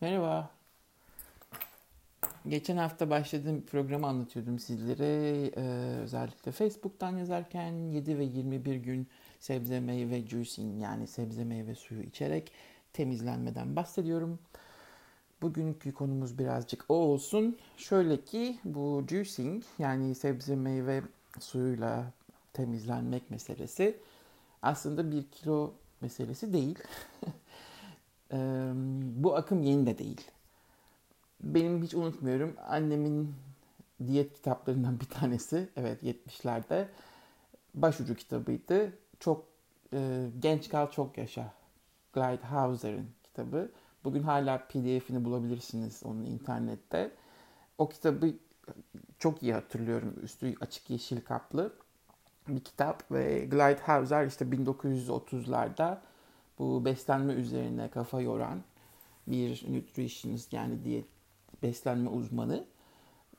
Merhaba. Geçen hafta başladığım bir programı anlatıyordum sizlere. Ee, özellikle Facebook'tan yazarken 7 ve 21 gün sebze meyve juicing yani sebze meyve suyu içerek temizlenmeden bahsediyorum. Bugünkü konumuz birazcık o olsun. Şöyle ki bu juicing yani sebze meyve suyuyla temizlenmek meselesi aslında bir kilo meselesi değil. bu akım yeni de değil. Benim hiç unutmuyorum annemin diyet kitaplarından bir tanesi. Evet 70'lerde başucu kitabıydı. Çok e, genç kal çok yaşa. Clyde Hauser'ın kitabı. Bugün hala pdf'ini bulabilirsiniz onun internette. O kitabı çok iyi hatırlıyorum. Üstü açık yeşil kaplı bir kitap ve Clyde Hauser işte 1930'larda bu beslenme üzerine kafa yoran bir nutritionist yani diyet beslenme uzmanı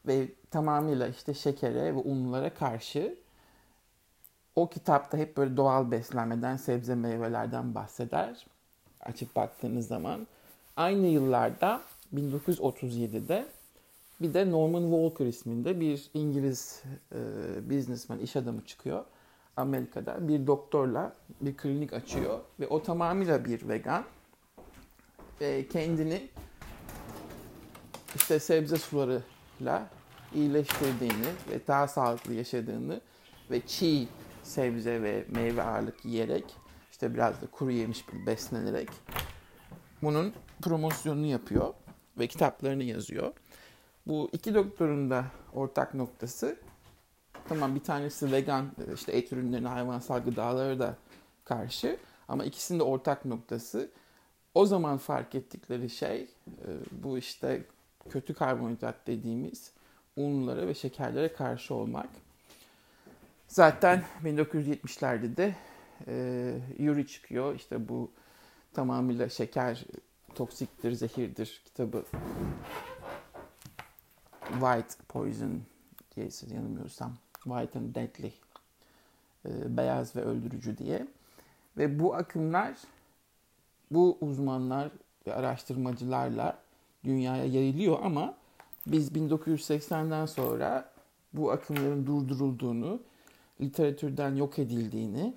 ve tamamıyla işte şekere ve unlara karşı o kitapta hep böyle doğal beslenmeden, sebze meyvelerden bahseder. Açıp baktığınız zaman. Aynı yıllarda 1937'de bir de Norman Walker isminde bir İngiliz e, businessman, iş adamı çıkıyor. Amerika'da bir doktorla bir klinik açıyor ve o tamamıyla bir vegan ve kendini işte sebze sularıyla iyileştirdiğini ve daha sağlıklı yaşadığını ve çiğ sebze ve meyve ağırlık yiyerek işte biraz da kuru yemiş beslenerek bunun promosyonunu yapıyor ve kitaplarını yazıyor. Bu iki doktorun da ortak noktası tamam bir tanesi vegan işte et ürünlerine hayvansal gıdalara da karşı ama ikisinin de ortak noktası o zaman fark ettikleri şey e, bu işte kötü karbonhidrat dediğimiz unlara ve şekerlere karşı olmak. Zaten 1970'lerde de e, Yuri çıkıyor. İşte bu tamamıyla şeker toksiktir, zehirdir kitabı. White Poison diye yanılmıyorsam. White and Deadly. E, beyaz ve öldürücü diye. Ve bu akımlar bu uzmanlar ve araştırmacılarla dünyaya yayılıyor ama biz 1980'den sonra bu akımların durdurulduğunu, literatürden yok edildiğini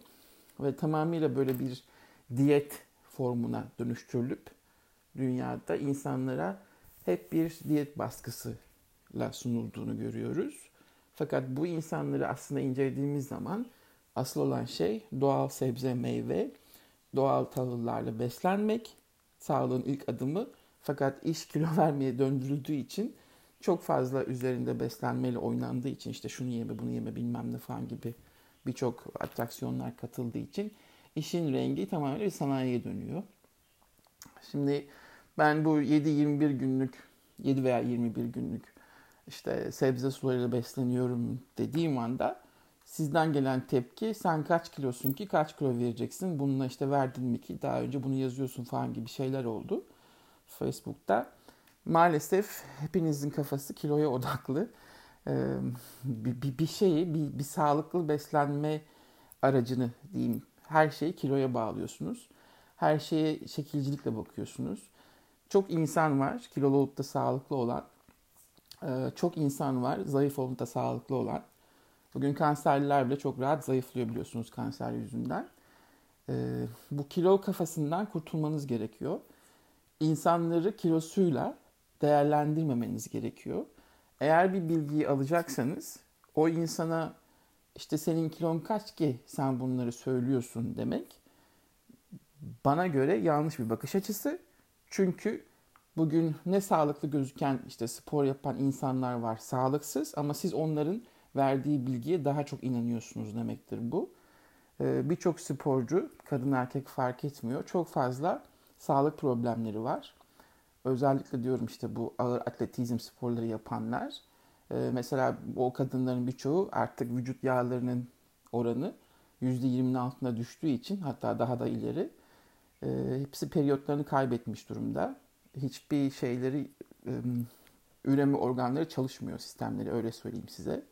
ve tamamıyla böyle bir diyet formuna dönüştürülüp dünyada insanlara hep bir diyet baskısıyla sunulduğunu görüyoruz. Fakat bu insanları aslında incelediğimiz zaman asıl olan şey doğal sebze, meyve, doğal tahıllarla beslenmek, sağlığın ilk adımı. Fakat iş kilo vermeye döndürüldüğü için çok fazla üzerinde beslenmeyle oynandığı için işte şunu yeme bunu yeme bilmem ne falan gibi birçok atraksiyonlar katıldığı için işin rengi tamamen bir sanayiye dönüyor. Şimdi ben bu 7-21 günlük 7 veya 21 günlük işte sebze sularıyla besleniyorum dediğim anda sizden gelen tepki sen kaç kilosun ki kaç kilo vereceksin bununla işte verdin mi ki daha önce bunu yazıyorsun falan gibi şeyler oldu Facebook'ta. Maalesef hepinizin kafası kiloya odaklı. Ee, bir, bir, şeyi, bir, bir sağlıklı beslenme aracını diyeyim. Her şeyi kiloya bağlıyorsunuz. Her şeye şekilcilikle bakıyorsunuz. Çok insan var kilolu olup da sağlıklı olan. Ee, çok insan var zayıf olup da sağlıklı olan. Bugün kanserliler bile çok rahat zayıflıyor biliyorsunuz kanser yüzünden. Ee, bu kilo kafasından kurtulmanız gerekiyor. İnsanları kilosuyla değerlendirmemeniz gerekiyor. Eğer bir bilgiyi alacaksanız o insana işte senin kilon kaç ki sen bunları söylüyorsun demek bana göre yanlış bir bakış açısı. Çünkü bugün ne sağlıklı gözüken işte spor yapan insanlar var sağlıksız ama siz onların verdiği bilgiye daha çok inanıyorsunuz demektir bu. Ee, Birçok sporcu kadın erkek fark etmiyor. Çok fazla sağlık problemleri var. Özellikle diyorum işte bu ağır atletizm sporları yapanlar. Ee, mesela o kadınların birçoğu artık vücut yağlarının oranı %20'nin altına düştüğü için hatta daha da ileri e, hepsi periyotlarını kaybetmiş durumda. Hiçbir şeyleri üreme organları çalışmıyor sistemleri öyle söyleyeyim size.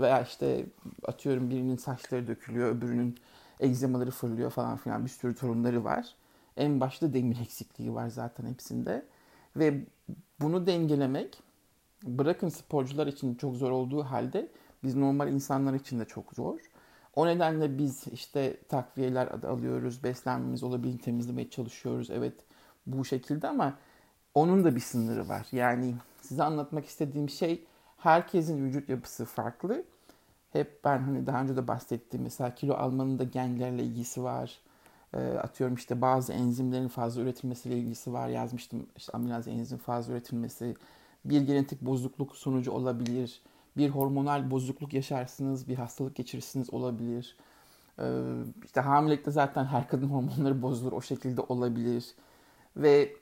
Veya işte atıyorum birinin saçları dökülüyor, öbürünün egzemaları fırlıyor falan filan bir sürü sorunları var. En başta demir eksikliği var zaten hepsinde. Ve bunu dengelemek bırakın sporcular için çok zor olduğu halde biz normal insanlar için de çok zor. O nedenle biz işte takviyeler alıyoruz, beslenmemiz olabildiğince temizlemeye çalışıyoruz. Evet bu şekilde ama onun da bir sınırı var. Yani size anlatmak istediğim şey herkesin vücut yapısı farklı. Hep ben hani daha önce de bahsettiğim mesela kilo almanın da genlerle ilgisi var. E, atıyorum işte bazı enzimlerin fazla üretilmesiyle ilgisi var yazmıştım. İşte amilaz enzim fazla üretilmesi bir genetik bozukluk sonucu olabilir. Bir hormonal bozukluk yaşarsınız, bir hastalık geçirirsiniz olabilir. Ee, işte hamilelikte zaten her kadın hormonları bozulur o şekilde olabilir. Ve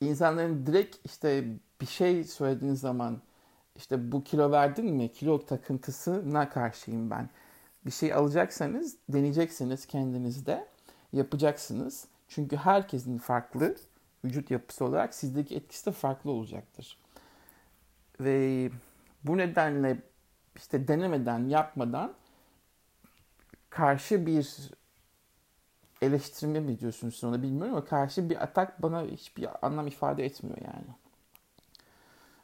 insanların direkt işte bir şey söylediğiniz zaman işte bu kilo verdin mi? Kilo takıntısına karşıyım ben. Bir şey alacaksanız deneyeceksiniz kendinizde. Yapacaksınız. Çünkü herkesin farklı vücut yapısı olarak sizdeki etkisi de farklı olacaktır. Ve bu nedenle işte denemeden, yapmadan karşı bir eleştirme mi diyorsunuz siz ona bilmiyorum ama karşı bir atak bana hiçbir anlam ifade etmiyor yani.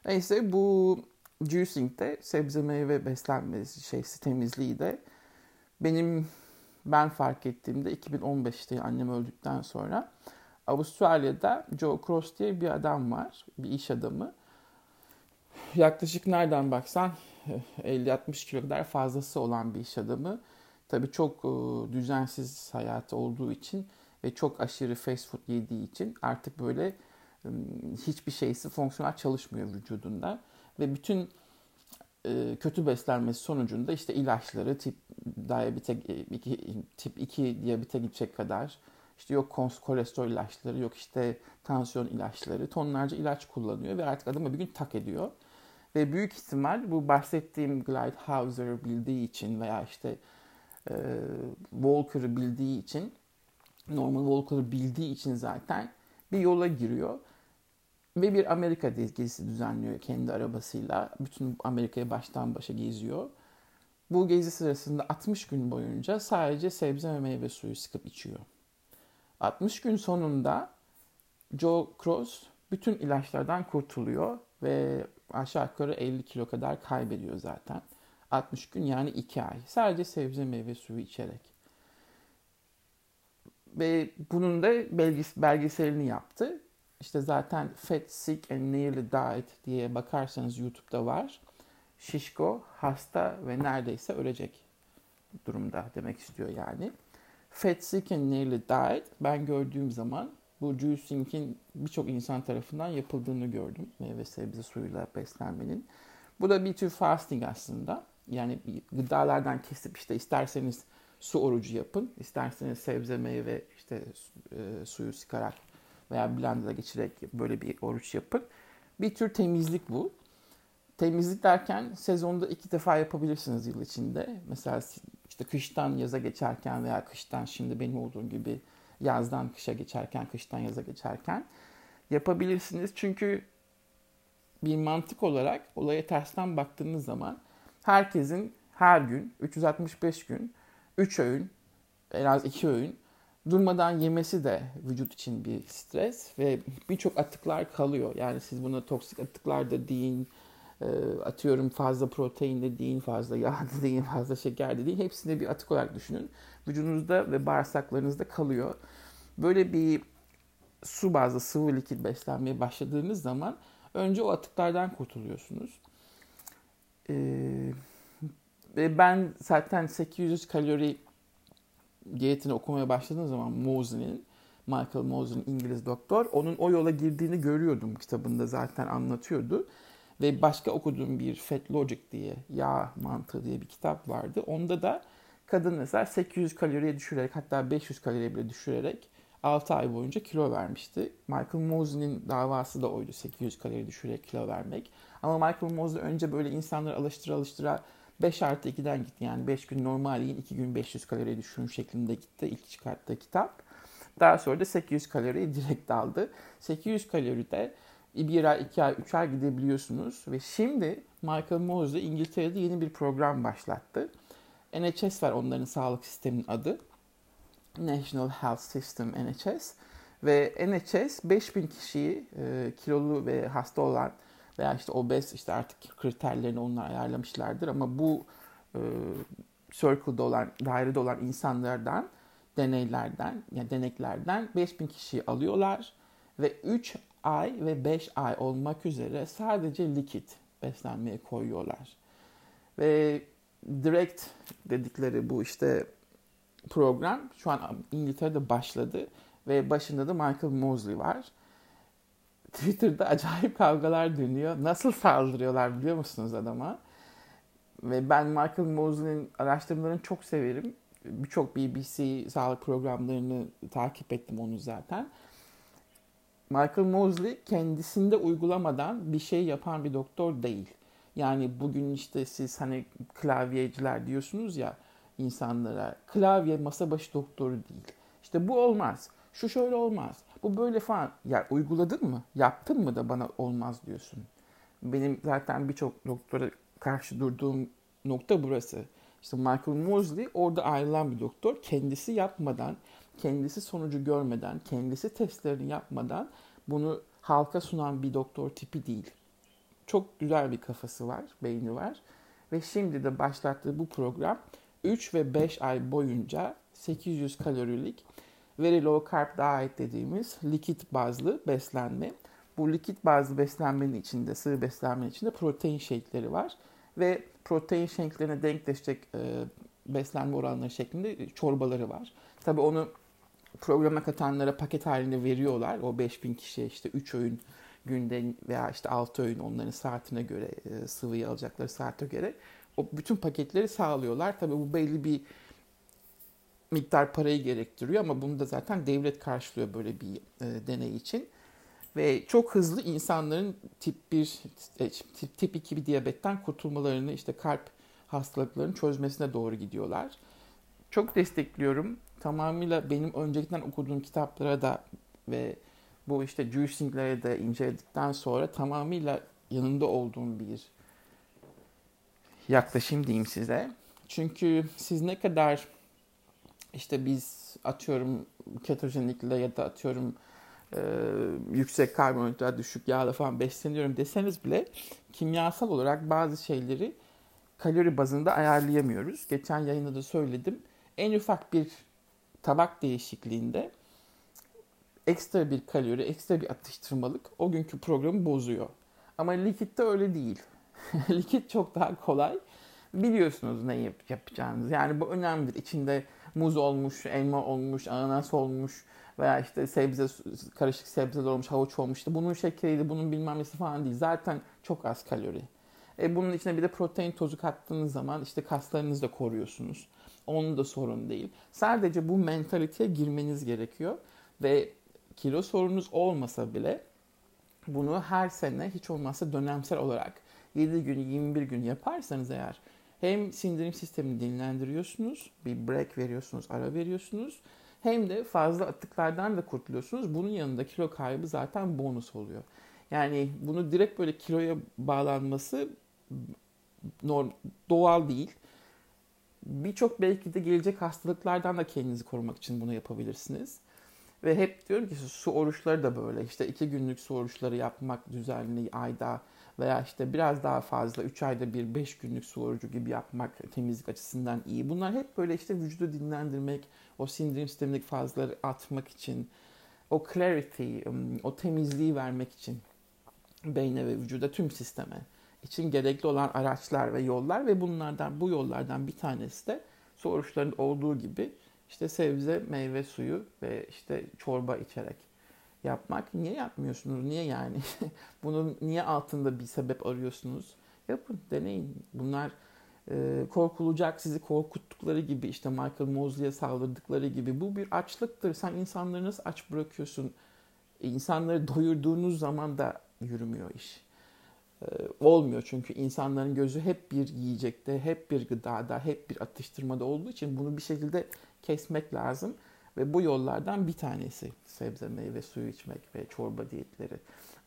Neyse bu juicing sebze meyve beslenme şeysi temizliği de benim ben fark ettiğimde 2015'te annem öldükten sonra Avustralya'da Joe Cross diye bir adam var. Bir iş adamı yaklaşık nereden baksan 50-60 kilo kadar fazlası olan bir iş adamı. Tabii çok e, düzensiz hayatı olduğu için ve çok aşırı fast food yediği için artık böyle e, hiçbir şeysi fonksiyonel çalışmıyor vücudunda. Ve bütün e, kötü beslenmesi sonucunda işte ilaçları tip diyabete 2 tip 2 diyabete gidecek kadar işte yok kolesterol ilaçları yok işte tansiyon ilaçları tonlarca ilaç kullanıyor ve artık adamı bir gün tak ediyor. Ve büyük ihtimal bu bahsettiğim Glidehauser'ı bildiği için veya işte e, Walker'ı bildiği için Norman Walker'ı bildiği için zaten bir yola giriyor. Ve bir Amerika gezisi düzenliyor kendi arabasıyla. Bütün Amerika'yı baştan başa geziyor. Bu gezi sırasında 60 gün boyunca sadece sebze ve meyve suyu sıkıp içiyor. 60 gün sonunda Joe Cross bütün ilaçlardan kurtuluyor ve aşağı yukarı 50 kilo kadar kaybediyor zaten. 60 gün yani 2 ay. Sadece sebze meyve suyu içerek. Ve bunun da belges belgeselini yaptı. İşte zaten Fat, Sick and Nearly Died diye bakarsanız YouTube'da var. Şişko, hasta ve neredeyse ölecek durumda demek istiyor yani. Fat, Sick and Nearly Died ben gördüğüm zaman bu juicing'in birçok insan tarafından yapıldığını gördüm. Meyve sebze suyuyla beslenmenin. Bu da bir tür fasting aslında. Yani gıdalardan kesip işte isterseniz su orucu yapın, isterseniz sebze meyve işte e, suyu sıkarak veya blenderda geçirerek böyle bir oruç yapın. Bir tür temizlik bu. Temizlik derken sezonda iki defa yapabilirsiniz yıl içinde. Mesela işte kıştan yaza geçerken veya kıştan şimdi benim olduğum gibi yazdan kışa geçerken, kıştan yaza geçerken yapabilirsiniz. Çünkü bir mantık olarak olaya tersten baktığınız zaman herkesin her gün 365 gün 3 öğün en az 2 öğün durmadan yemesi de vücut için bir stres ve birçok atıklar kalıyor. Yani siz buna toksik atıklar da deyin, e, atıyorum fazla protein de deyin, fazla yağ da deyin, fazla şeker de deyin. Hepsini bir atık olarak düşünün. Vücudunuzda ve bağırsaklarınızda kalıyor. Böyle bir su bazlı sıvı likit beslenmeye başladığınız zaman önce o atıklardan kurtuluyorsunuz. Ee, ben zaten 800 kalori diyetini okumaya başladığım zaman Mosley'nin, Michael Mosley İngiliz doktor, onun o yola girdiğini görüyordum kitabında zaten anlatıyordu. Ve başka okuduğum bir Fat Logic diye, yağ mantığı diye bir kitap vardı. Onda da kadın mesela 800 kaloriye düşürerek hatta 500 kaloriye bile düşürerek 6 ay boyunca kilo vermişti. Michael Mosley'nin davası da oydu 800 kalori düşürerek kilo vermek. Ama Michael Mosley önce böyle insanları alıştıra alıştıra 5 artı 2'den gitti. Yani 5 gün normal yiyin 2 gün 500 kalori düşürün şeklinde gitti ilk çıkarttığı kitap. Daha sonra da 800 kaloriyi direkt aldı. 800 kalori de bir ay, iki ay, üç ay gidebiliyorsunuz. Ve şimdi Michael Mosley İngiltere'de yeni bir program başlattı. NHS var onların sağlık sisteminin adı. National Health System NHS Ve NHS 5000 kişiyi e, kilolu ve hasta olan veya işte obez işte artık kriterlerini onlar ayarlamışlardır. Ama bu e, circle'da olan, dairede olan insanlardan deneylerden, yani deneklerden 5000 kişiyi alıyorlar. Ve 3 ay ve 5 ay olmak üzere sadece likit beslenmeye koyuyorlar. Ve direct dedikleri bu işte program şu an İngiltere'de başladı ve başında da Michael Mosley var. Twitter'da acayip kavgalar dönüyor. Nasıl saldırıyorlar biliyor musunuz adama? Ve ben Michael Mosley'nin araştırmalarını çok severim. Birçok BBC sağlık programlarını takip ettim onu zaten. Michael Mosley kendisinde uygulamadan bir şey yapan bir doktor değil. Yani bugün işte siz hani klavyeciler diyorsunuz ya insanlara. Klavye masa başı doktoru değil. İşte bu olmaz. Şu şöyle olmaz. Bu böyle falan. Ya uyguladın mı? Yaptın mı da bana olmaz diyorsun. Benim zaten birçok doktora karşı durduğum nokta burası. İşte Michael Mosley orada ayrılan bir doktor. Kendisi yapmadan, kendisi sonucu görmeden, kendisi testlerini yapmadan bunu halka sunan bir doktor tipi değil. Çok güzel bir kafası var, beyni var. Ve şimdi de başlattığı bu program 3 ve 5 ay boyunca 800 kalorilik very low carb diet dediğimiz likit bazlı beslenme. Bu likit bazlı beslenmenin içinde, sıvı beslenmenin içinde protein shake'leri var. Ve protein shake'lerine denkleşecek e, beslenme oranları şeklinde çorbaları var. Tabii onu programa katanlara paket halinde veriyorlar. O 5000 kişiye işte 3 öğün günde veya işte 6 öğün onların saatine göre e, sıvıyı alacakları saate göre o bütün paketleri sağlıyorlar. Tabii bu belli bir miktar parayı gerektiriyor ama bunu da zaten devlet karşılıyor böyle bir e, deney için. Ve çok hızlı insanların tip 1, e, tip, tip 2 bir diyabetten kurtulmalarını işte kalp hastalıklarını çözmesine doğru gidiyorlar. Çok destekliyorum. Tamamıyla benim öncelikten okuduğum kitaplara da ve bu işte juicing'lere de inceledikten sonra tamamıyla yanında olduğum bir yaklaşım diyeyim size. Çünkü siz ne kadar işte biz atıyorum ketojenikle ya da atıyorum e, yüksek karbonhidrat, düşük yağla falan besleniyorum deseniz bile kimyasal olarak bazı şeyleri kalori bazında ayarlayamıyoruz. Geçen yayında da söyledim. En ufak bir tabak değişikliğinde ekstra bir kalori, ekstra bir atıştırmalık o günkü programı bozuyor. Ama likitte öyle değil. Likit çok daha kolay. Biliyorsunuz ne yap yapacağınız. Yani bu önemlidir. İçinde muz olmuş, elma olmuş, ananas olmuş veya işte sebze karışık sebzeler olmuş, havuç olmuş. İşte bunun şekeriydi, bunun bilmem nesi falan değil. Zaten çok az kalori. E bunun içine bir de protein tozu kattığınız zaman işte kaslarınızı da koruyorsunuz. Onun da sorun değil. Sadece bu mentaliteye girmeniz gerekiyor. Ve kilo sorunuz olmasa bile bunu her sene hiç olmazsa dönemsel olarak 7 gün 21 gün yaparsanız eğer hem sindirim sistemini dinlendiriyorsunuz, bir break veriyorsunuz, ara veriyorsunuz. Hem de fazla atıklardan da kurtuluyorsunuz. Bunun yanında kilo kaybı zaten bonus oluyor. Yani bunu direkt böyle kiloya bağlanması norm, doğal değil. Birçok belki de gelecek hastalıklardan da kendinizi korumak için bunu yapabilirsiniz. Ve hep diyorum ki su oruçları da böyle. İşte iki günlük su oruçları yapmak düzenli ayda veya işte biraz daha fazla 3 ayda bir 5 günlük su gibi yapmak temizlik açısından iyi. Bunlar hep böyle işte vücudu dinlendirmek, o sindirim sistemindeki fazlaları atmak için, o clarity, o temizliği vermek için beyne ve vücuda tüm sisteme için gerekli olan araçlar ve yollar ve bunlardan bu yollardan bir tanesi de su oruçlarının olduğu gibi işte sebze, meyve suyu ve işte çorba içerek yapmak. Niye yapmıyorsunuz? Niye yani? Bunun niye altında bir sebep arıyorsunuz? Yapın, deneyin. Bunlar e, korkulacak, sizi korkuttukları gibi işte Michael Mosley'e saldırdıkları gibi bu bir açlıktır. Sen insanları nasıl aç bırakıyorsun? İnsanları doyurduğunuz zaman da yürümüyor iş. E, olmuyor çünkü insanların gözü hep bir yiyecekte, hep bir gıdada, hep bir atıştırmada olduğu için bunu bir şekilde kesmek lazım. Ve bu yollardan bir tanesi sebze meyve suyu içmek ve çorba diyetleri.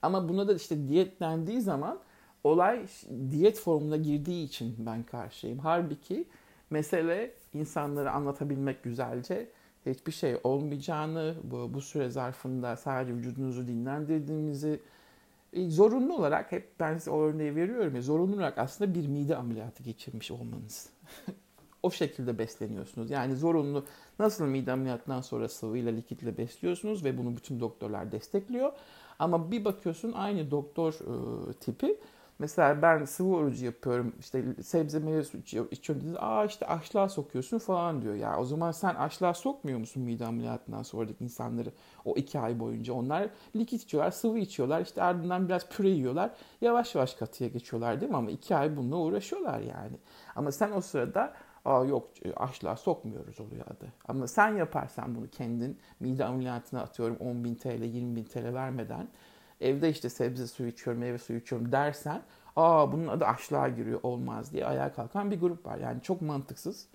Ama buna da işte diyetlendiği zaman olay diyet formuna girdiği için ben karşıyım. Halbuki mesele insanları anlatabilmek güzelce hiçbir şey olmayacağını, bu, bu süre zarfında sadece vücudunuzu dinlendirdiğinizi e, zorunlu olarak hep ben size o örneği veriyorum ya zorunlu olarak aslında bir mide ameliyatı geçirmiş olmanız. o şekilde besleniyorsunuz. Yani zorunlu nasıl mide ameliyatından sonra sıvıyla likitle besliyorsunuz ve bunu bütün doktorlar destekliyor. Ama bir bakıyorsun aynı doktor e, tipi Mesela ben sıvı orucu yapıyorum işte sebze meyve su içiyorum dediğinde aa işte açlığa sokuyorsun falan diyor. Ya o zaman sen açlığa sokmuyor musun mide ameliyatından sonraki insanları o iki ay boyunca? Onlar likit içiyorlar, sıvı içiyorlar işte ardından biraz püre yiyorlar. Yavaş yavaş katıya geçiyorlar değil mi? Ama iki ay bununla uğraşıyorlar yani. Ama sen o sırada aa yok açlığa sokmuyoruz oluyor adı. Ama sen yaparsan bunu kendin mide ameliyatına atıyorum 10 bin TL 20 bin TL vermeden evde işte sebze suyu içiyorum, meyve suyu içiyorum dersen aa bunun adı açlığa giriyor olmaz diye ayağa kalkan bir grup var. Yani çok mantıksız.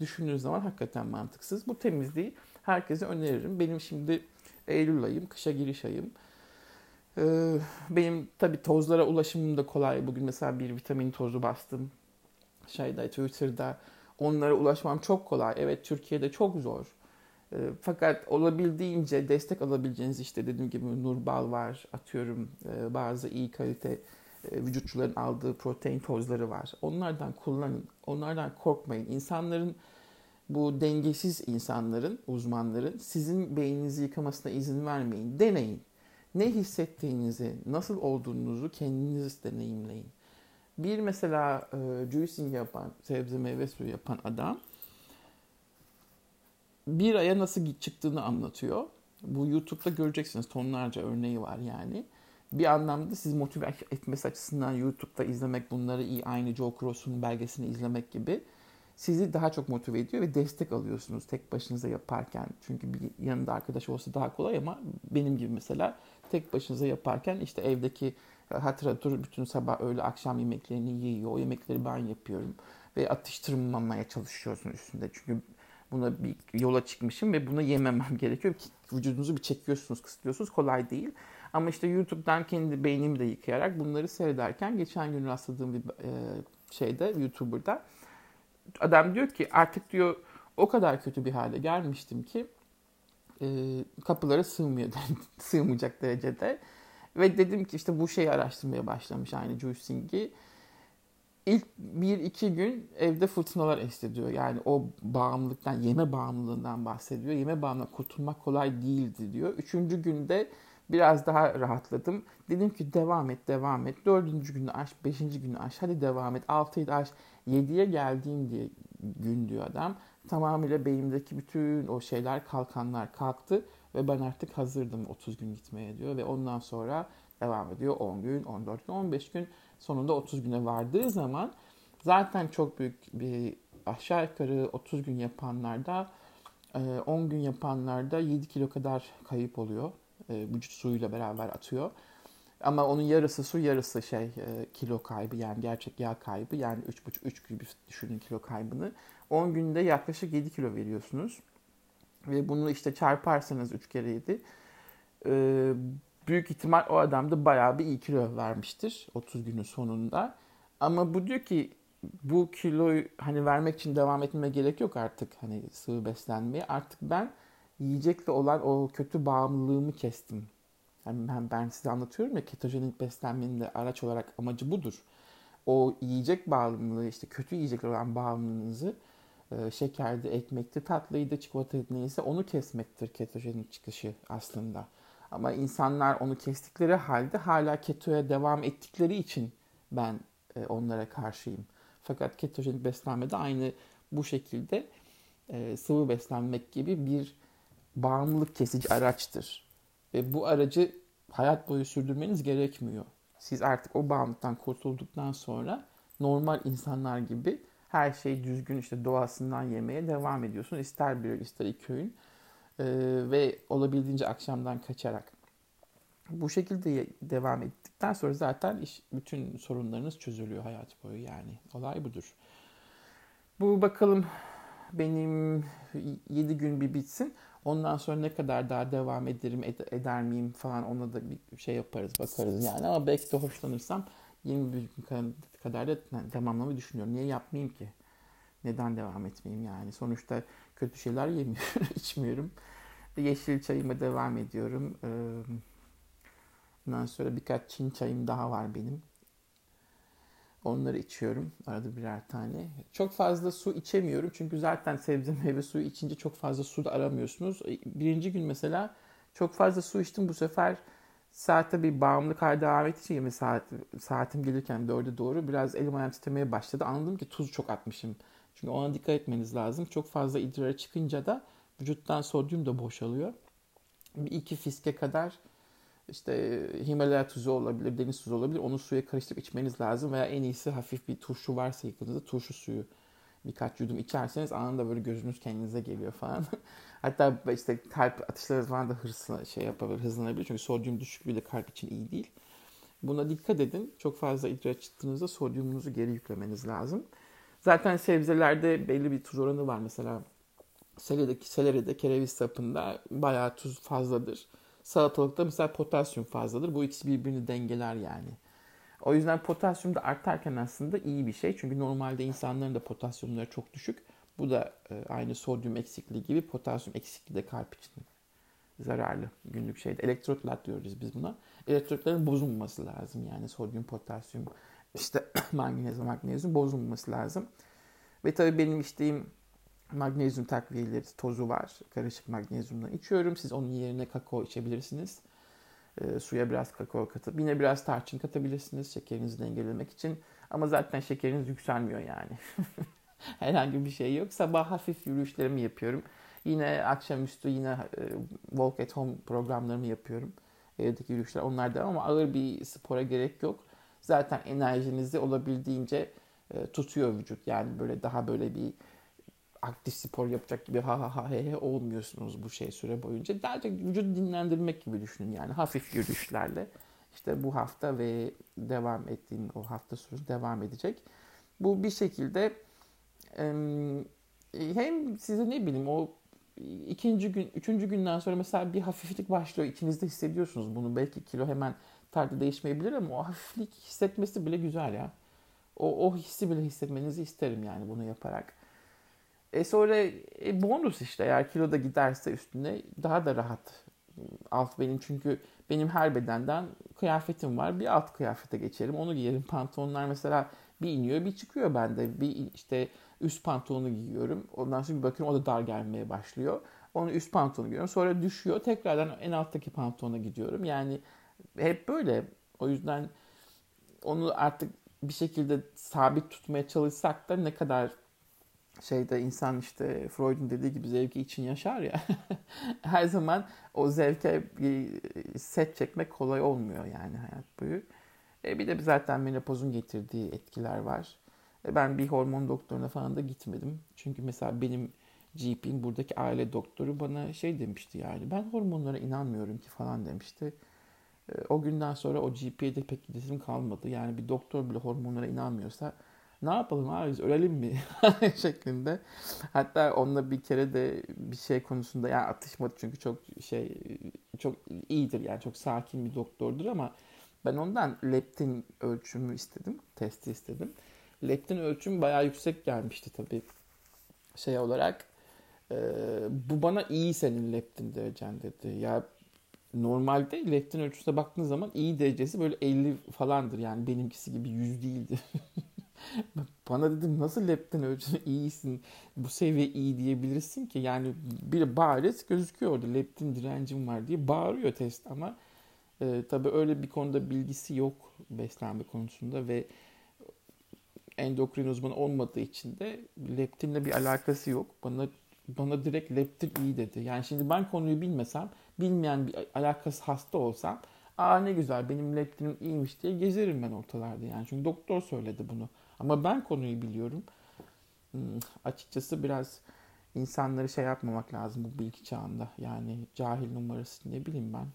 Düşündüğünüz zaman hakikaten mantıksız. Bu temizliği herkese öneririm. Benim şimdi Eylül ayım, kışa giriş ayım. Ee, benim tabii tozlara ulaşımım da kolay. Bugün mesela bir vitamin tozu bastım. Şeyde Twitter'da onlara ulaşmam çok kolay. Evet Türkiye'de çok zor. Ee, fakat olabildiğince destek alabileceğiniz işte dediğim gibi Nurbal var, atıyorum e, bazı iyi kalite e, vücutçuların aldığı protein tozları var. Onlardan kullanın, onlardan korkmayın. İnsanların bu dengesiz insanların, uzmanların sizin beyninizi yıkamasına izin vermeyin. Deneyin. Ne hissettiğinizi, nasıl olduğunuzu kendiniz deneyimleyin. Bir mesela e, juicing yapan, sebze meyve suyu yapan adam bir aya nasıl çıktığını anlatıyor. Bu YouTube'da göreceksiniz tonlarca örneği var yani. Bir anlamda sizi motive etmesi açısından YouTube'da izlemek bunları iyi aynı Joe Cross'un belgesini izlemek gibi sizi daha çok motive ediyor ve destek alıyorsunuz tek başınıza yaparken. Çünkü bir yanında arkadaş olsa daha kolay ama benim gibi mesela tek başınıza yaparken işte evdeki hatır hatır bütün sabah öğle akşam yemeklerini yiyor. O yemekleri ben yapıyorum ve atıştırmamaya çalışıyorsun üstünde. Çünkü buna bir yola çıkmışım ve bunu yememem gerekiyor ki vücudunuzu bir çekiyorsunuz, kısıtlıyorsunuz. Kolay değil. Ama işte YouTube'dan kendi beynimi de yıkayarak bunları seyrederken geçen gün rastladığım bir e, şeyde YouTuber'da adam diyor ki artık diyor o kadar kötü bir hale gelmiştim ki e, kapılara sığmıyor, sığmayacak derecede. Ve dedim ki işte bu şeyi araştırmaya başlamış aynı juicing'i ilk bir iki gün evde fırtınalar hissediyor. Yani o bağımlılıktan, yeme bağımlılığından bahsediyor. Yeme bağımlılığından kurtulmak kolay değildi diyor. Üçüncü günde biraz daha rahatladım. Dedim ki devam et, devam et. Dördüncü günü aş, beşinci günü aş. Hadi devam et. Altıyı aş. Yediye geldiğim diye gün diyor adam. Tamamıyla beynimdeki bütün o şeyler, kalkanlar kalktı. Ve ben artık hazırdım 30 gün gitmeye diyor. Ve ondan sonra devam ediyor. 10 gün, 14 gün, 15 gün sonunda 30 güne vardığı zaman zaten çok büyük bir aşağı yukarı 30 gün yapanlarda 10 gün yapanlarda 7 kilo kadar kayıp oluyor. Vücut suyuyla beraber atıyor. Ama onun yarısı su yarısı şey kilo kaybı yani gerçek yağ kaybı yani 3,5-3 gibi düşünün kilo kaybını. 10 günde yaklaşık 7 kilo veriyorsunuz. Ve bunu işte çarparsanız 3 kere 7 büyük ihtimal o adam da bayağı bir iyi kilo vermiştir 30 günün sonunda. Ama bu diyor ki bu kiloyu hani vermek için devam etmeme gerek yok artık hani sıvı beslenmeye. Artık ben yiyecekle olan o kötü bağımlılığımı kestim. Yani ben, ben size anlatıyorum ya ketojenik beslenmenin de araç olarak amacı budur. O yiyecek bağımlılığı işte kötü yiyecekler olan bağımlılığınızı e, şekerdi, ekmekti, tatlıydı, çikolataydı neyse onu kesmektir ketojenik çıkışı aslında. Ama insanlar onu kestikleri halde hala ketoya devam ettikleri için ben e, onlara karşıyım. Fakat ketojenik beslenme de aynı bu şekilde e, sıvı beslenmek gibi bir bağımlılık kesici araçtır. Ve bu aracı hayat boyu sürdürmeniz gerekmiyor. Siz artık o bağımlılıktan kurtulduktan sonra normal insanlar gibi her şeyi düzgün işte doğasından yemeye devam ediyorsun. İster bir ister iki öğün e, ve olabildiğince akşamdan kaçarak. Bu şekilde devam ettikten sonra zaten iş, bütün sorunlarınız çözülüyor hayat boyu yani. Olay budur. Bu bakalım benim 7 gün bir bitsin. Ondan sonra ne kadar daha devam ederim, ed- eder miyim falan ona da bir şey yaparız, bakarız yani. Ama belki de hoşlanırsam 21 gün kadar da tamamlamayı düşünüyorum. Niye yapmayayım ki? Neden devam etmeyeyim yani? Sonuçta kötü şeyler yemiyorum, içmiyorum. Yeşil çayıma devam ediyorum. Ondan sonra birkaç Çin çayım daha var benim. Onları içiyorum arada birer tane. Çok fazla su içemiyorum çünkü zaten sebze meyve suyu içince çok fazla su da aramıyorsunuz. Birinci gün mesela çok fazla su içtim bu sefer saate bir bağımlılık hali devam ettiği için saat, saatim gelirken dörde doğru biraz elim ayağım titremeye başladı. Anladım ki tuz çok atmışım. Çünkü ona dikkat etmeniz lazım. Çok fazla idrara çıkınca da vücuttan sodyum da boşalıyor. Bir iki fiske kadar işte Himalaya tuzu olabilir, deniz tuzu olabilir. Onu suya karıştırıp içmeniz lazım. Veya en iyisi hafif bir turşu varsa yakınızda turşu suyu birkaç yudum içerseniz anında böyle gözünüz kendinize geliyor falan. Hatta işte kalp atışları falan da hırsına şey yapabilir, hızlanabilir. Çünkü sodyum düşüklüğü de kalp için iyi değil. Buna dikkat edin. Çok fazla idrar çıktığınızda sodyumunuzu geri yüklemeniz lazım. Zaten sebzelerde belli bir tuz oranı var. Mesela seleride, seleride kereviz sapında bayağı tuz fazladır. Salatalıkta mesela potasyum fazladır. Bu ikisi birbirini dengeler yani. O yüzden potasyum da artarken aslında iyi bir şey. Çünkü normalde insanların da potasyumları çok düşük. Bu da e, aynı sodyum eksikliği gibi potasyum eksikliği de kalp için zararlı günlük şeyde. Elektrotlar diyoruz biz buna. Elektrotların bozulmaması lazım. Yani sodyum, potasyum, işte magnezyum, magnezyum bozulmaması lazım. Ve tabii benim içtiğim magnezyum takviyeleri tozu var. Karışık magnezyumdan içiyorum. Siz onun yerine kakao içebilirsiniz. E, suya biraz kakao katıp yine biraz tarçın katabilirsiniz şekerinizi dengelemek için. Ama zaten şekeriniz yükselmiyor yani. Herhangi bir şey yok. Sabah hafif yürüyüşlerimi yapıyorum. Yine akşamüstü yine e, walk at home programlarımı yapıyorum. Evdeki yürüyüşler onlar da ama ağır bir spora gerek yok. Zaten enerjinizi olabildiğince e, tutuyor vücut. Yani böyle daha böyle bir aktif spor yapacak gibi ha ha ha he he olmuyorsunuz bu şey süre boyunca. Daha çok vücudu dinlendirmek gibi düşünün yani hafif yürüyüşlerle. İşte bu hafta ve devam ettiğim o hafta sonu devam edecek. Bu bir şekilde hem size ne bileyim o ikinci gün, üçüncü günden sonra mesela bir hafiflik başlıyor. İçinizde hissediyorsunuz bunu. Belki kilo hemen tartı değişmeyebilir ama o hafiflik hissetmesi bile güzel ya. O, o hissi bile hissetmenizi isterim yani bunu yaparak. E sonra e, bonus işte eğer kilo da giderse üstüne daha da rahat. Alt benim çünkü benim her bedenden kıyafetim var. Bir alt kıyafete geçerim. Onu giyerim. Pantolonlar mesela bir iniyor bir çıkıyor bende. Bir işte üst pantolonu giyiyorum. Ondan sonra bir bakıyorum o da dar gelmeye başlıyor. Onu üst pantolonu giyiyorum. Sonra düşüyor. Tekrardan en alttaki pantolona gidiyorum. Yani hep böyle. O yüzden onu artık bir şekilde sabit tutmaya çalışsak da ne kadar şeyde insan işte Freud'un dediği gibi zevki için yaşar ya. her zaman o zevke bir set çekmek kolay olmuyor yani hayat boyu. E bir de zaten menopozun getirdiği etkiler var. E ben bir hormon doktoruna falan da gitmedim. Çünkü mesela benim GP'm buradaki aile doktoru bana şey demişti yani ben hormonlara inanmıyorum ki falan demişti. E, o günden sonra o GP'ye de pek gidesim kalmadı. Yani bir doktor bile hormonlara inanmıyorsa ne yapalım abi biz ölelim mi şeklinde. Hatta onunla bir kere de bir şey konusunda yani atışmadı çünkü çok şey çok iyidir yani çok sakin bir doktordur ama ben ondan leptin ölçümü istedim. Testi istedim. Leptin ölçüm bayağı yüksek gelmişti tabii şey olarak. E, bu bana iyi senin leptin derecen dedi. Ya normalde leptin ölçüsüne baktığın zaman iyi derecesi böyle 50 falandır. Yani benimkisi gibi 100 değildi. Bana dedim nasıl leptin ölçüsü iyisin, bu seviye iyi diyebilirsin ki yani bir bariz gözüküyor orada leptin direncim var diye bağırıyor test ama e, tabii öyle bir konuda bilgisi yok beslenme konusunda ve endokrin uzmanı olmadığı için de leptinle bir alakası yok. Bana bana direkt leptin iyi dedi. Yani şimdi ben konuyu bilmesem, bilmeyen bir alakası hasta olsam, aa ne güzel benim leptinim iyiymiş diye gezerim ben ortalarda yani. Çünkü doktor söyledi bunu. Ama ben konuyu biliyorum. Hmm, açıkçası biraz insanları şey yapmamak lazım bu bilgi çağında. Yani cahil numarası ne bileyim ben.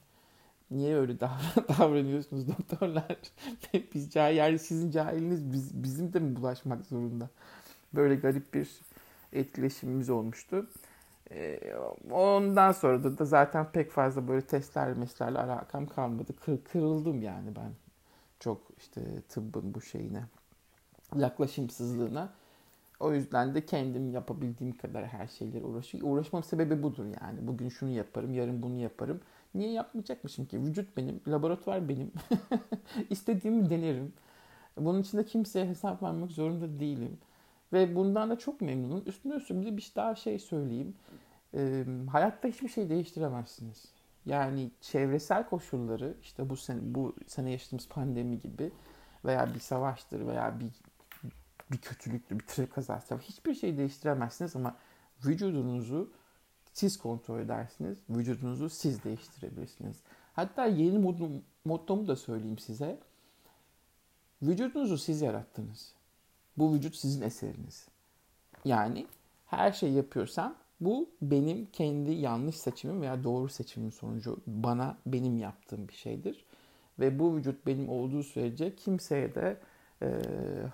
Niye öyle davranıyorsunuz doktorlar? biz cahil, yani sizin cahiliniz biz, bizim de mi bulaşmak zorunda? Böyle garip bir etkileşimimiz olmuştu. Ee, ondan sonra da, zaten pek fazla böyle testler meslerle alakam kalmadı. Kır, kırıldım yani ben. Çok işte tıbbın bu şeyine yaklaşımsızlığına. O yüzden de kendim yapabildiğim kadar her şeyleri uğraşıyorum. Uğraşmam sebebi budur yani. Bugün şunu yaparım, yarın bunu yaparım. Niye yapmayacakmışım ki? Vücut benim, laboratuvar benim. İstediğimi denerim. Bunun için de kimseye hesap vermek zorunda değilim. Ve bundan da çok memnunum. Üstüne üstüne bir, bir daha şey söyleyeyim. Ee, hayatta hiçbir şey değiştiremezsiniz. Yani çevresel koşulları işte bu sene, bu sene yaşadığımız pandemi gibi veya bir savaştır veya bir bir kötülüktür, bir trafik kazası hiçbir şey değiştiremezsiniz ama vücudunuzu siz kontrol edersiniz. Vücudunuzu siz değiştirebilirsiniz. Hatta yeni modum, mottomu da söyleyeyim size. Vücudunuzu siz yarattınız. Bu vücut sizin eseriniz. Yani her şey yapıyorsam bu benim kendi yanlış seçimim veya doğru seçimim sonucu bana benim yaptığım bir şeydir. Ve bu vücut benim olduğu sürece kimseye de e,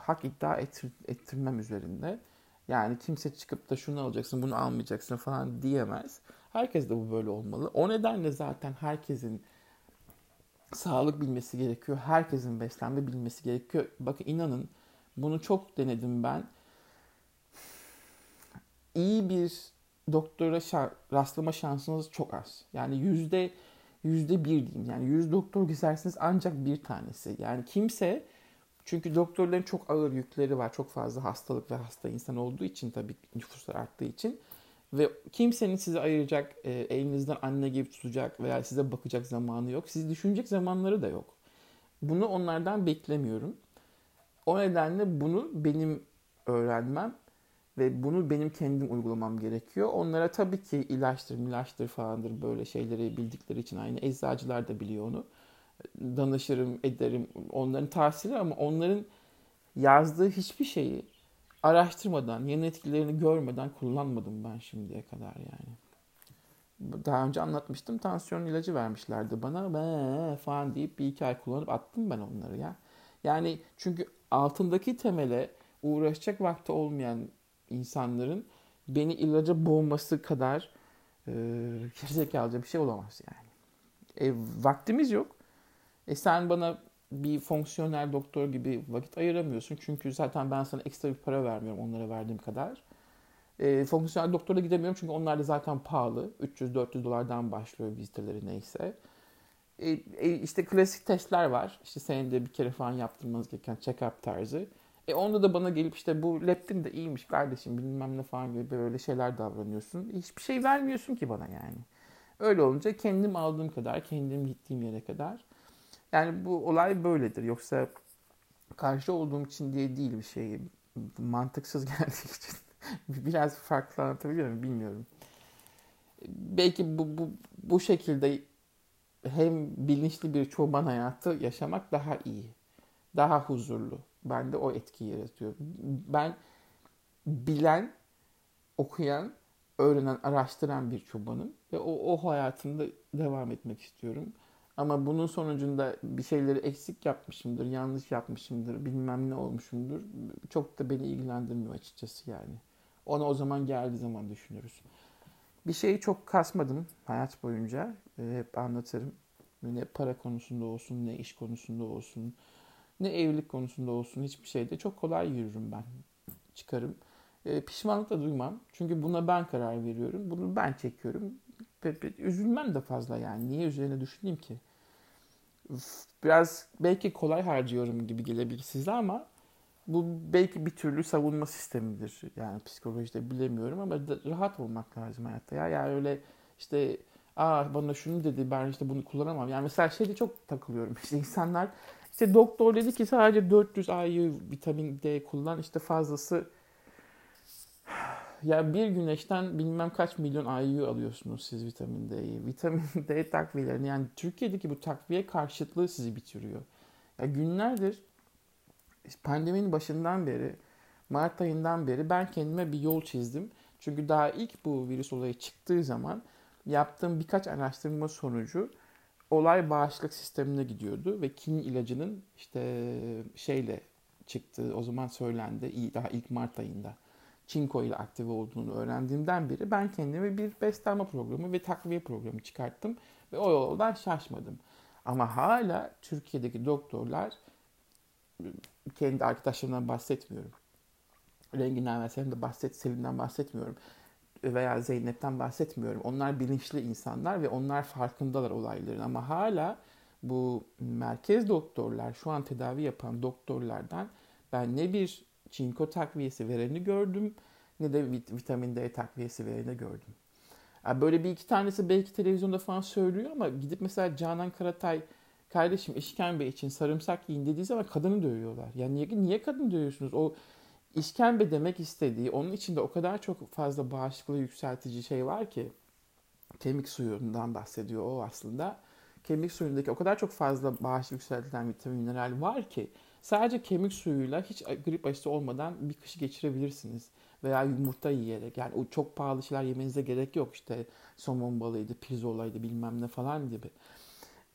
hak iddia ettir, ettirmem üzerinde. Yani kimse çıkıp da şunu alacaksın bunu almayacaksın falan diyemez. Herkes de bu böyle olmalı. O nedenle zaten herkesin sağlık bilmesi gerekiyor. Herkesin beslenme bilmesi gerekiyor. Bakın inanın bunu çok denedim ben. İyi bir doktora rastlama şansınız çok az. Yani yüzde yüzde bir diyeyim. Yani yüz doktor güzersiniz ancak bir tanesi. Yani kimse çünkü doktorların çok ağır yükleri var. Çok fazla hastalık ve hasta insan olduğu için tabii nüfuslar arttığı için. Ve kimsenin sizi ayıracak, e, elinizden anne gibi tutacak veya size bakacak zamanı yok. Sizi düşünecek zamanları da yok. Bunu onlardan beklemiyorum. O nedenle bunu benim öğrenmem ve bunu benim kendim uygulamam gerekiyor. Onlara tabii ki ilaçtır, milaçtır falandır böyle şeyleri bildikleri için aynı eczacılar da biliyor onu. Danışırım, ederim onların tavsiyeleri ama onların yazdığı hiçbir şeyi araştırmadan, yan etkilerini görmeden kullanmadım ben şimdiye kadar yani. Daha önce anlatmıştım. Tansiyon ilacı vermişlerdi bana. Be falan deyip bir iki ay kullanıp attım ben onları ya. Yani çünkü altındaki temele uğraşacak vakti olmayan insanların beni ilaca boğması kadar e, gerizekalıca bir şey olamaz yani. E, vaktimiz yok. E sen bana bir fonksiyonel doktor gibi vakit ayıramıyorsun. Çünkü zaten ben sana ekstra bir para vermiyorum onlara verdiğim kadar. E, fonksiyonel doktora gidemiyorum çünkü onlar da zaten pahalı. 300-400 dolardan başlıyor viziteleri neyse. E, e, işte klasik testler var. İşte senin de bir kere falan yaptırmanız gereken check-up tarzı. E onda da bana gelip işte bu leptin de iyiymiş kardeşim bilmem ne falan gibi böyle şeyler davranıyorsun. Hiçbir şey vermiyorsun ki bana yani. Öyle olunca kendim aldığım kadar, kendim gittiğim yere kadar. Yani bu olay böyledir. Yoksa karşı olduğum için diye değil bir şey. Mantıksız geldiği için. Biraz farklı anlatabiliyor muyum bilmiyorum. Belki bu, bu, bu şekilde hem bilinçli bir çoban hayatı yaşamak daha iyi. Daha huzurlu. Bende o etkiyi yaratıyor. Ben bilen, okuyan, öğrenen, araştıran bir çobanım. Ve o, o hayatımda devam etmek istiyorum. Ama bunun sonucunda bir şeyleri eksik yapmışımdır, yanlış yapmışımdır, bilmem ne olmuşumdur. Çok da beni ilgilendirmiyor açıkçası yani. Onu o zaman geldiği zaman düşünürüz. Bir şeyi çok kasmadım hayat boyunca. Ee, hep anlatırım. Ne para konusunda olsun, ne iş konusunda olsun, ne evlilik konusunda olsun hiçbir şeyde çok kolay yürürüm ben. Çıkarım. Ee, pişmanlık da duymam. Çünkü buna ben karar veriyorum. Bunu ben çekiyorum. Üzülmem de fazla yani. Niye üzerine düşüneyim ki? Biraz belki kolay harcıyorum gibi gelebilir size ama bu belki bir türlü savunma sistemidir. Yani psikolojide bilemiyorum ama rahat olmak lazım hayatta. Ya yani öyle işte aa bana şunu dedi ben işte bunu kullanamam. Yani mesela şeyde çok takılıyorum. İşte insanlar işte doktor dedi ki sadece 400 IU vitamin D kullan işte fazlası ya bir güneşten bilmem kaç milyon IU alıyorsunuz siz vitamin D'yi. Vitamin D takviyelerini yani Türkiye'deki bu takviye karşıtlığı sizi bitiriyor. Ya günlerdir pandeminin başından beri Mart ayından beri ben kendime bir yol çizdim. Çünkü daha ilk bu virüs olayı çıktığı zaman yaptığım birkaç araştırma sonucu olay bağışıklık sistemine gidiyordu ve kin ilacının işte şeyle çıktığı o zaman söylendi daha ilk Mart ayında çinko ile aktive olduğunu öğrendiğimden beri ben kendime bir beslenme programı ve takviye programı çıkarttım ve o yoldan şaşmadım. Ama hala Türkiye'deki doktorlar kendi arkadaşlarımdan bahsetmiyorum. Renginden ve Selim'den bahset, Selim'den bahsetmiyorum veya Zeynep'ten bahsetmiyorum. Onlar bilinçli insanlar ve onlar farkındalar olayların ama hala bu merkez doktorlar, şu an tedavi yapan doktorlardan ben ne bir çinko takviyesi vereni gördüm ne de vitamin D takviyesi vereni gördüm. Yani böyle bir iki tanesi belki televizyonda falan söylüyor ama gidip mesela Canan Karatay kardeşim işkembe için sarımsak yiyin dediği zaman kadını dövüyorlar. Yani niye, niye kadın dövüyorsunuz? O işkembe demek istediği onun içinde o kadar çok fazla bağışıklığı yükseltici şey var ki kemik suyundan bahsediyor o aslında. Kemik suyundaki o kadar çok fazla bağışıklık yükseltilen vitamin mineral var ki sadece kemik suyuyla hiç grip aşısı olmadan bir kışı geçirebilirsiniz. Veya yumurta yiyerek yani o çok pahalı şeyler yemenize gerek yok işte somon balıydı, pirzolaydı bilmem ne falan gibi.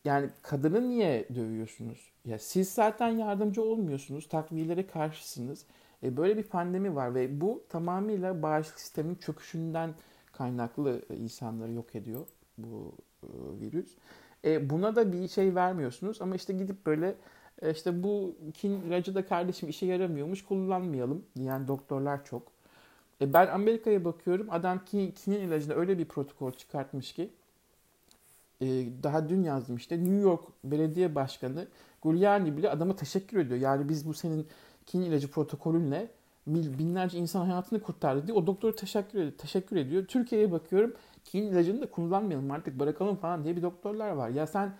Yani kadını niye dövüyorsunuz? Ya siz zaten yardımcı olmuyorsunuz, takviyelere karşısınız. E, böyle bir pandemi var ve bu tamamıyla bağışıklık sistemin çöküşünden kaynaklı insanları yok ediyor bu e, virüs. E, buna da bir şey vermiyorsunuz ama işte gidip böyle e, işte bu kin ilacı da kardeşim işe yaramıyormuş kullanmayalım diyen doktorlar çok. E, ben Amerika'ya bakıyorum adam kin, kinin ilacına öyle bir protokol çıkartmış ki e, daha dün yazdım işte New York Belediye Başkanı Giuliani bile adama teşekkür ediyor. Yani biz bu senin kin ilacı protokolünle binlerce insan hayatını kurtardı diye o doktora teşekkür ediyor. Teşekkür ediyor. Türkiye'ye bakıyorum kin ilacını da kullanmayalım artık bırakalım falan diye bir doktorlar var. Ya sen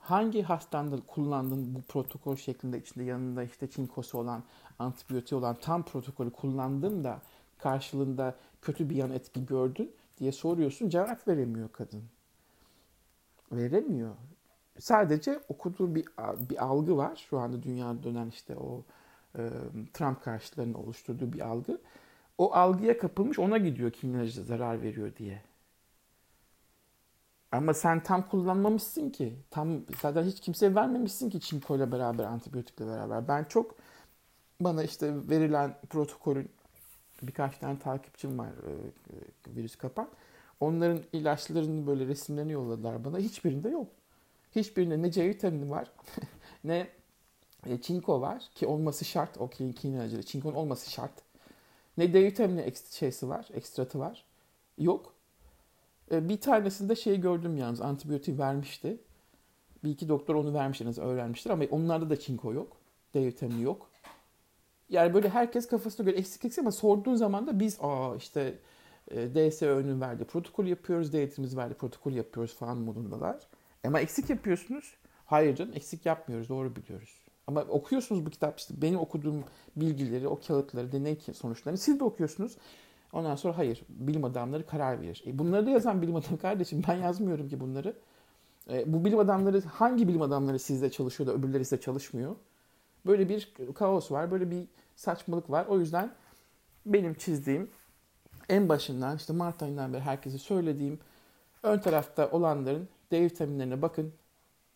hangi hastanda kullandın bu protokol şeklinde içinde yanında işte çinkosu olan, antibiyotiği olan tam protokolü kullandın da karşılığında kötü bir yan etki gördün diye soruyorsun cevap veremiyor kadın. Veremiyor. Sadece okuduğu bir, bir algı var. Şu anda dünyada dönen işte o e, Trump karşılarının oluşturduğu bir algı. O algıya kapılmış ona gidiyor kimyacı zarar veriyor diye. Ama sen tam kullanmamışsın ki. Tam zaten hiç kimseye vermemişsin ki çinko ile beraber, antibiyotikle beraber. Ben çok bana işte verilen protokolün birkaç tane takipçim var e, e, virüs kapan. Onların ilaçlarının böyle resimlerini yolladılar bana. Hiçbirinde yok. Hiçbirinde ne C vitamini var ne e, çinko var ki olması şart. O klinikin ilacıyla çinkonun olması şart. Ne D vitamini şeysi var, ekstratı var. Yok. E, bir tanesinde şey gördüm yalnız antibiyotik vermişti. Bir iki doktor onu vermiş öğrenmiştir ama onlarda da çinko yok. D vitamini yok. Yani böyle herkes kafasına göre eksik eksik ama sorduğun zaman da biz aa işte e, DSÖ'nün verdiği protokol yapıyoruz, devletimiz verdiği protokol yapıyoruz falan modundalar. Ama eksik yapıyorsunuz. Hayır canım eksik yapmıyoruz doğru biliyoruz. Ama okuyorsunuz bu kitap işte benim okuduğum bilgileri, o kağıtları, deney sonuçlarını siz de okuyorsunuz. Ondan sonra hayır bilim adamları karar verir. E bunları da yazan bilim adamı kardeşim ben yazmıyorum ki bunları. E, bu bilim adamları hangi bilim adamları sizde çalışıyor da öbürleri sizde çalışmıyor? Böyle bir kaos var, böyle bir saçmalık var. O yüzden benim çizdiğim en başından işte Mart ayından beri herkese söylediğim ön tarafta olanların D vitaminlerine bakın.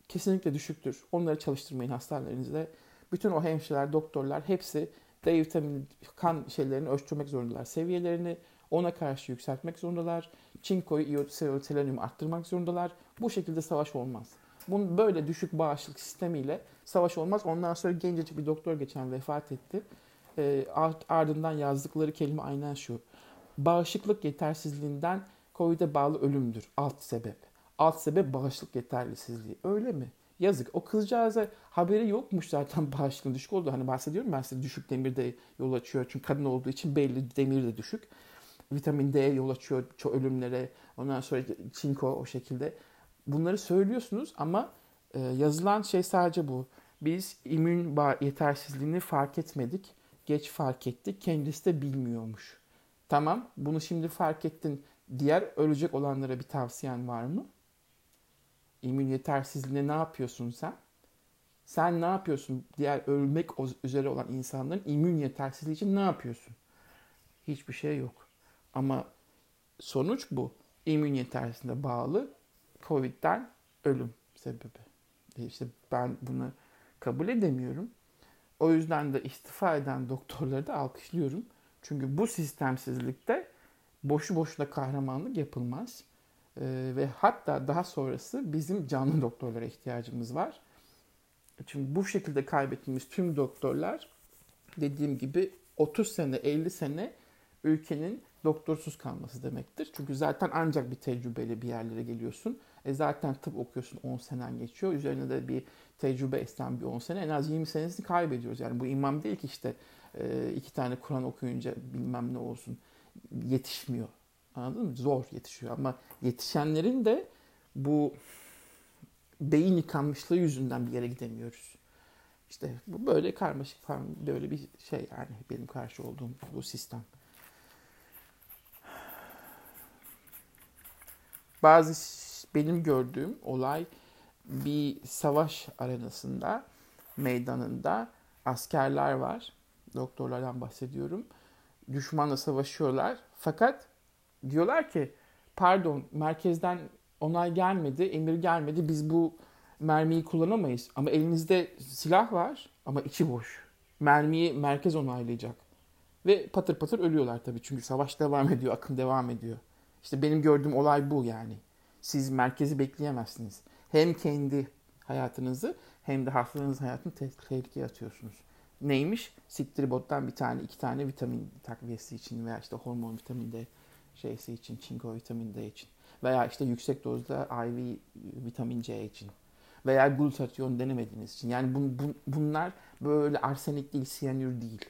Kesinlikle düşüktür. Onları çalıştırmayın hastanelerinizde. Bütün o hemşireler, doktorlar hepsi D vitamini kan şeylerini ölçtürmek zorundalar. Seviyelerini ona karşı yükseltmek zorundalar. Çinkoyu, iot, selenium arttırmak zorundalar. Bu şekilde savaş olmaz. Bunun böyle düşük bağışıklık sistemiyle savaş olmaz. Ondan sonra gencecik bir doktor geçen vefat etti. E, ardından yazdıkları kelime aynen şu. Bağışıklık yetersizliğinden COVID'e bağlı ölümdür. Alt sebep. Alt sebep bağışıklık yetersizliği. Öyle mi? Yazık. O kızcağıza haberi yokmuş zaten bağışıklığın düşük oldu. Hani bahsediyorum ben size düşük demir de yol açıyor. Çünkü kadın olduğu için belli demir de düşük. Vitamin D yol açıyor çok ölümlere. Ondan sonra çinko o şekilde. Bunları söylüyorsunuz ama e, yazılan şey sadece bu. Biz immün yetersizliğini fark etmedik. Geç fark ettik. Kendisi de bilmiyormuş. Tamam bunu şimdi fark ettin. Diğer ölecek olanlara bir tavsiyen var mı? İmmün yetersizliğine ne yapıyorsun sen? Sen ne yapıyorsun? Diğer ölmek üzere olan insanların immün yetersizliği için ne yapıyorsun? Hiçbir şey yok. Ama sonuç bu. İmmün yetersizliğine bağlı Covid'den ölüm sebebi. İşte ben bunu kabul edemiyorum. O yüzden de istifa eden doktorları da alkışlıyorum. Çünkü bu sistemsizlikte boşu boşuna kahramanlık yapılmaz. Ee, ve hatta daha sonrası bizim canlı doktorlara ihtiyacımız var. Çünkü bu şekilde kaybettiğimiz tüm doktorlar dediğim gibi 30 sene, 50 sene ülkenin doktorsuz kalması demektir. Çünkü zaten ancak bir tecrübeyle bir yerlere geliyorsun. E zaten tıp okuyorsun 10 senen geçiyor. Üzerine de bir tecrübe esen bir 10 sene en az 20 senesini kaybediyoruz. Yani bu imam değil ki işte e, iki tane Kur'an okuyunca bilmem ne olsun yetişmiyor. Anladın mı? Zor yetişiyor ama yetişenlerin de bu beyin yıkanmışlığı yüzünden bir yere gidemiyoruz. İşte bu böyle karmaşık falan böyle bir şey yani benim karşı olduğum bu sistem. Bazı benim gördüğüm olay bir savaş arenasında, meydanında askerler var. Doktorlardan bahsediyorum. Düşmanla savaşıyorlar. Fakat diyorlar ki pardon merkezden onay gelmedi, emir gelmedi. Biz bu mermiyi kullanamayız. Ama elinizde silah var ama içi boş. Mermiyi merkez onaylayacak. Ve patır patır ölüyorlar tabii. Çünkü savaş devam ediyor, akım devam ediyor. İşte benim gördüğüm olay bu yani. Siz merkezi bekleyemezsiniz. Hem kendi hayatınızı hem de hastalarınız hayatını te- tehlikeye atıyorsunuz. Neymiş? Siktribot'tan bir tane, iki tane vitamin takviyesi için veya işte hormon vitamin D şeysi için, çinko vitamin D için. Veya işte yüksek dozda IV vitamin C için. Veya glutatyon denemediğiniz için. Yani bun, bun, bunlar böyle arsenik değil, siyanür değil.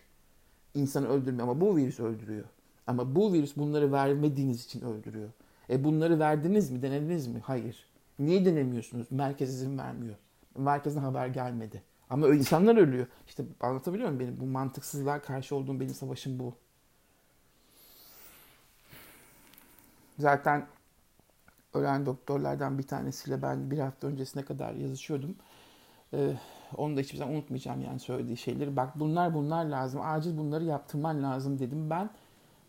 İnsanı öldürmüyor ama bu virüs öldürüyor. Ama bu virüs bunları vermediğiniz için öldürüyor. E bunları verdiniz mi, denediniz mi? Hayır. Niye denemiyorsunuz? Merkez izin vermiyor. Merkezden haber gelmedi. Ama insanlar ölüyor. İşte anlatabiliyor muyum benim? Bu mantıksızlığa karşı olduğum benim savaşım bu. Zaten ölen doktorlardan bir tanesiyle ben bir hafta öncesine kadar yazışıyordum. Ee, onu da hiçbir zaman unutmayacağım yani söylediği şeyleri. Bak bunlar bunlar lazım. Acil bunları yaptırman lazım dedim. Ben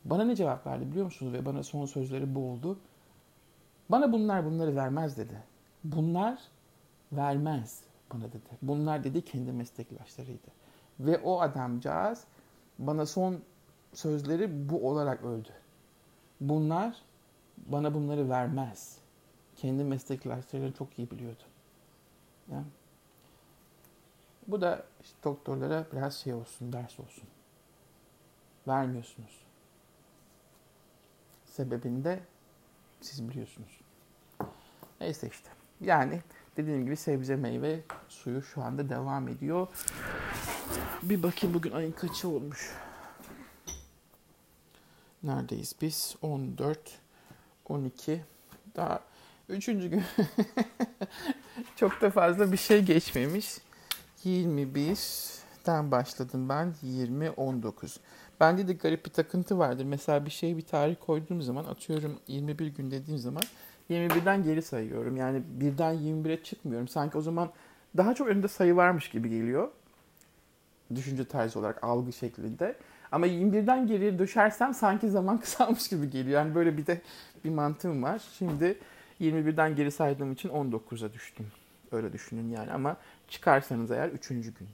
bana ne cevap verdi biliyor musunuz? Ve bana son sözleri bu oldu. Bana bunlar bunları vermez dedi. Bunlar vermez bana dedi. Bunlar dedi kendi meslektaşlarıydı. Ve o adamcağız bana son sözleri bu olarak öldü. Bunlar bana bunları vermez. Kendi meslektaşlarını çok iyi biliyordu. Yani bu da işte doktorlara biraz şey olsun, ders olsun. Vermiyorsunuz. Sebebini de siz biliyorsunuz. Neyse işte. Yani dediğim gibi sebze meyve suyu şu anda devam ediyor. Bir bakayım bugün ayın kaçı olmuş. Neredeyiz biz? 14, 12. Daha üçüncü gün. Çok da fazla bir şey geçmemiş. 21'den başladım ben. 20, 19. Bende de garip bir takıntı vardır. Mesela bir şey bir tarih koyduğum zaman atıyorum 21 gün dediğim zaman 21'den geri sayıyorum. Yani birden 21'e çıkmıyorum. Sanki o zaman daha çok önünde sayı varmış gibi geliyor. Düşünce tarzı olarak algı şeklinde. Ama 21'den geriye düşersem sanki zaman kısalmış gibi geliyor. Yani böyle bir de bir mantığım var. Şimdi 21'den geri saydığım için 19'a düştüm. Öyle düşünün yani ama çıkarsanız eğer 3. gün.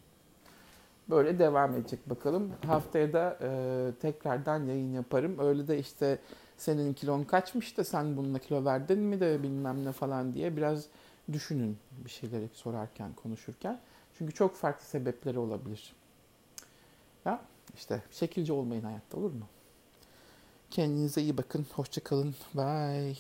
Böyle devam edecek bakalım. Haftaya da e, tekrardan yayın yaparım. Öyle de işte senin kilon kaçmış da sen bununla kilo verdin mi de bilmem ne falan diye biraz düşünün bir şeyleri sorarken, konuşurken. Çünkü çok farklı sebepleri olabilir. Ya işte şekilci olmayın hayatta olur mu? Kendinize iyi bakın. Hoşçakalın. Bye.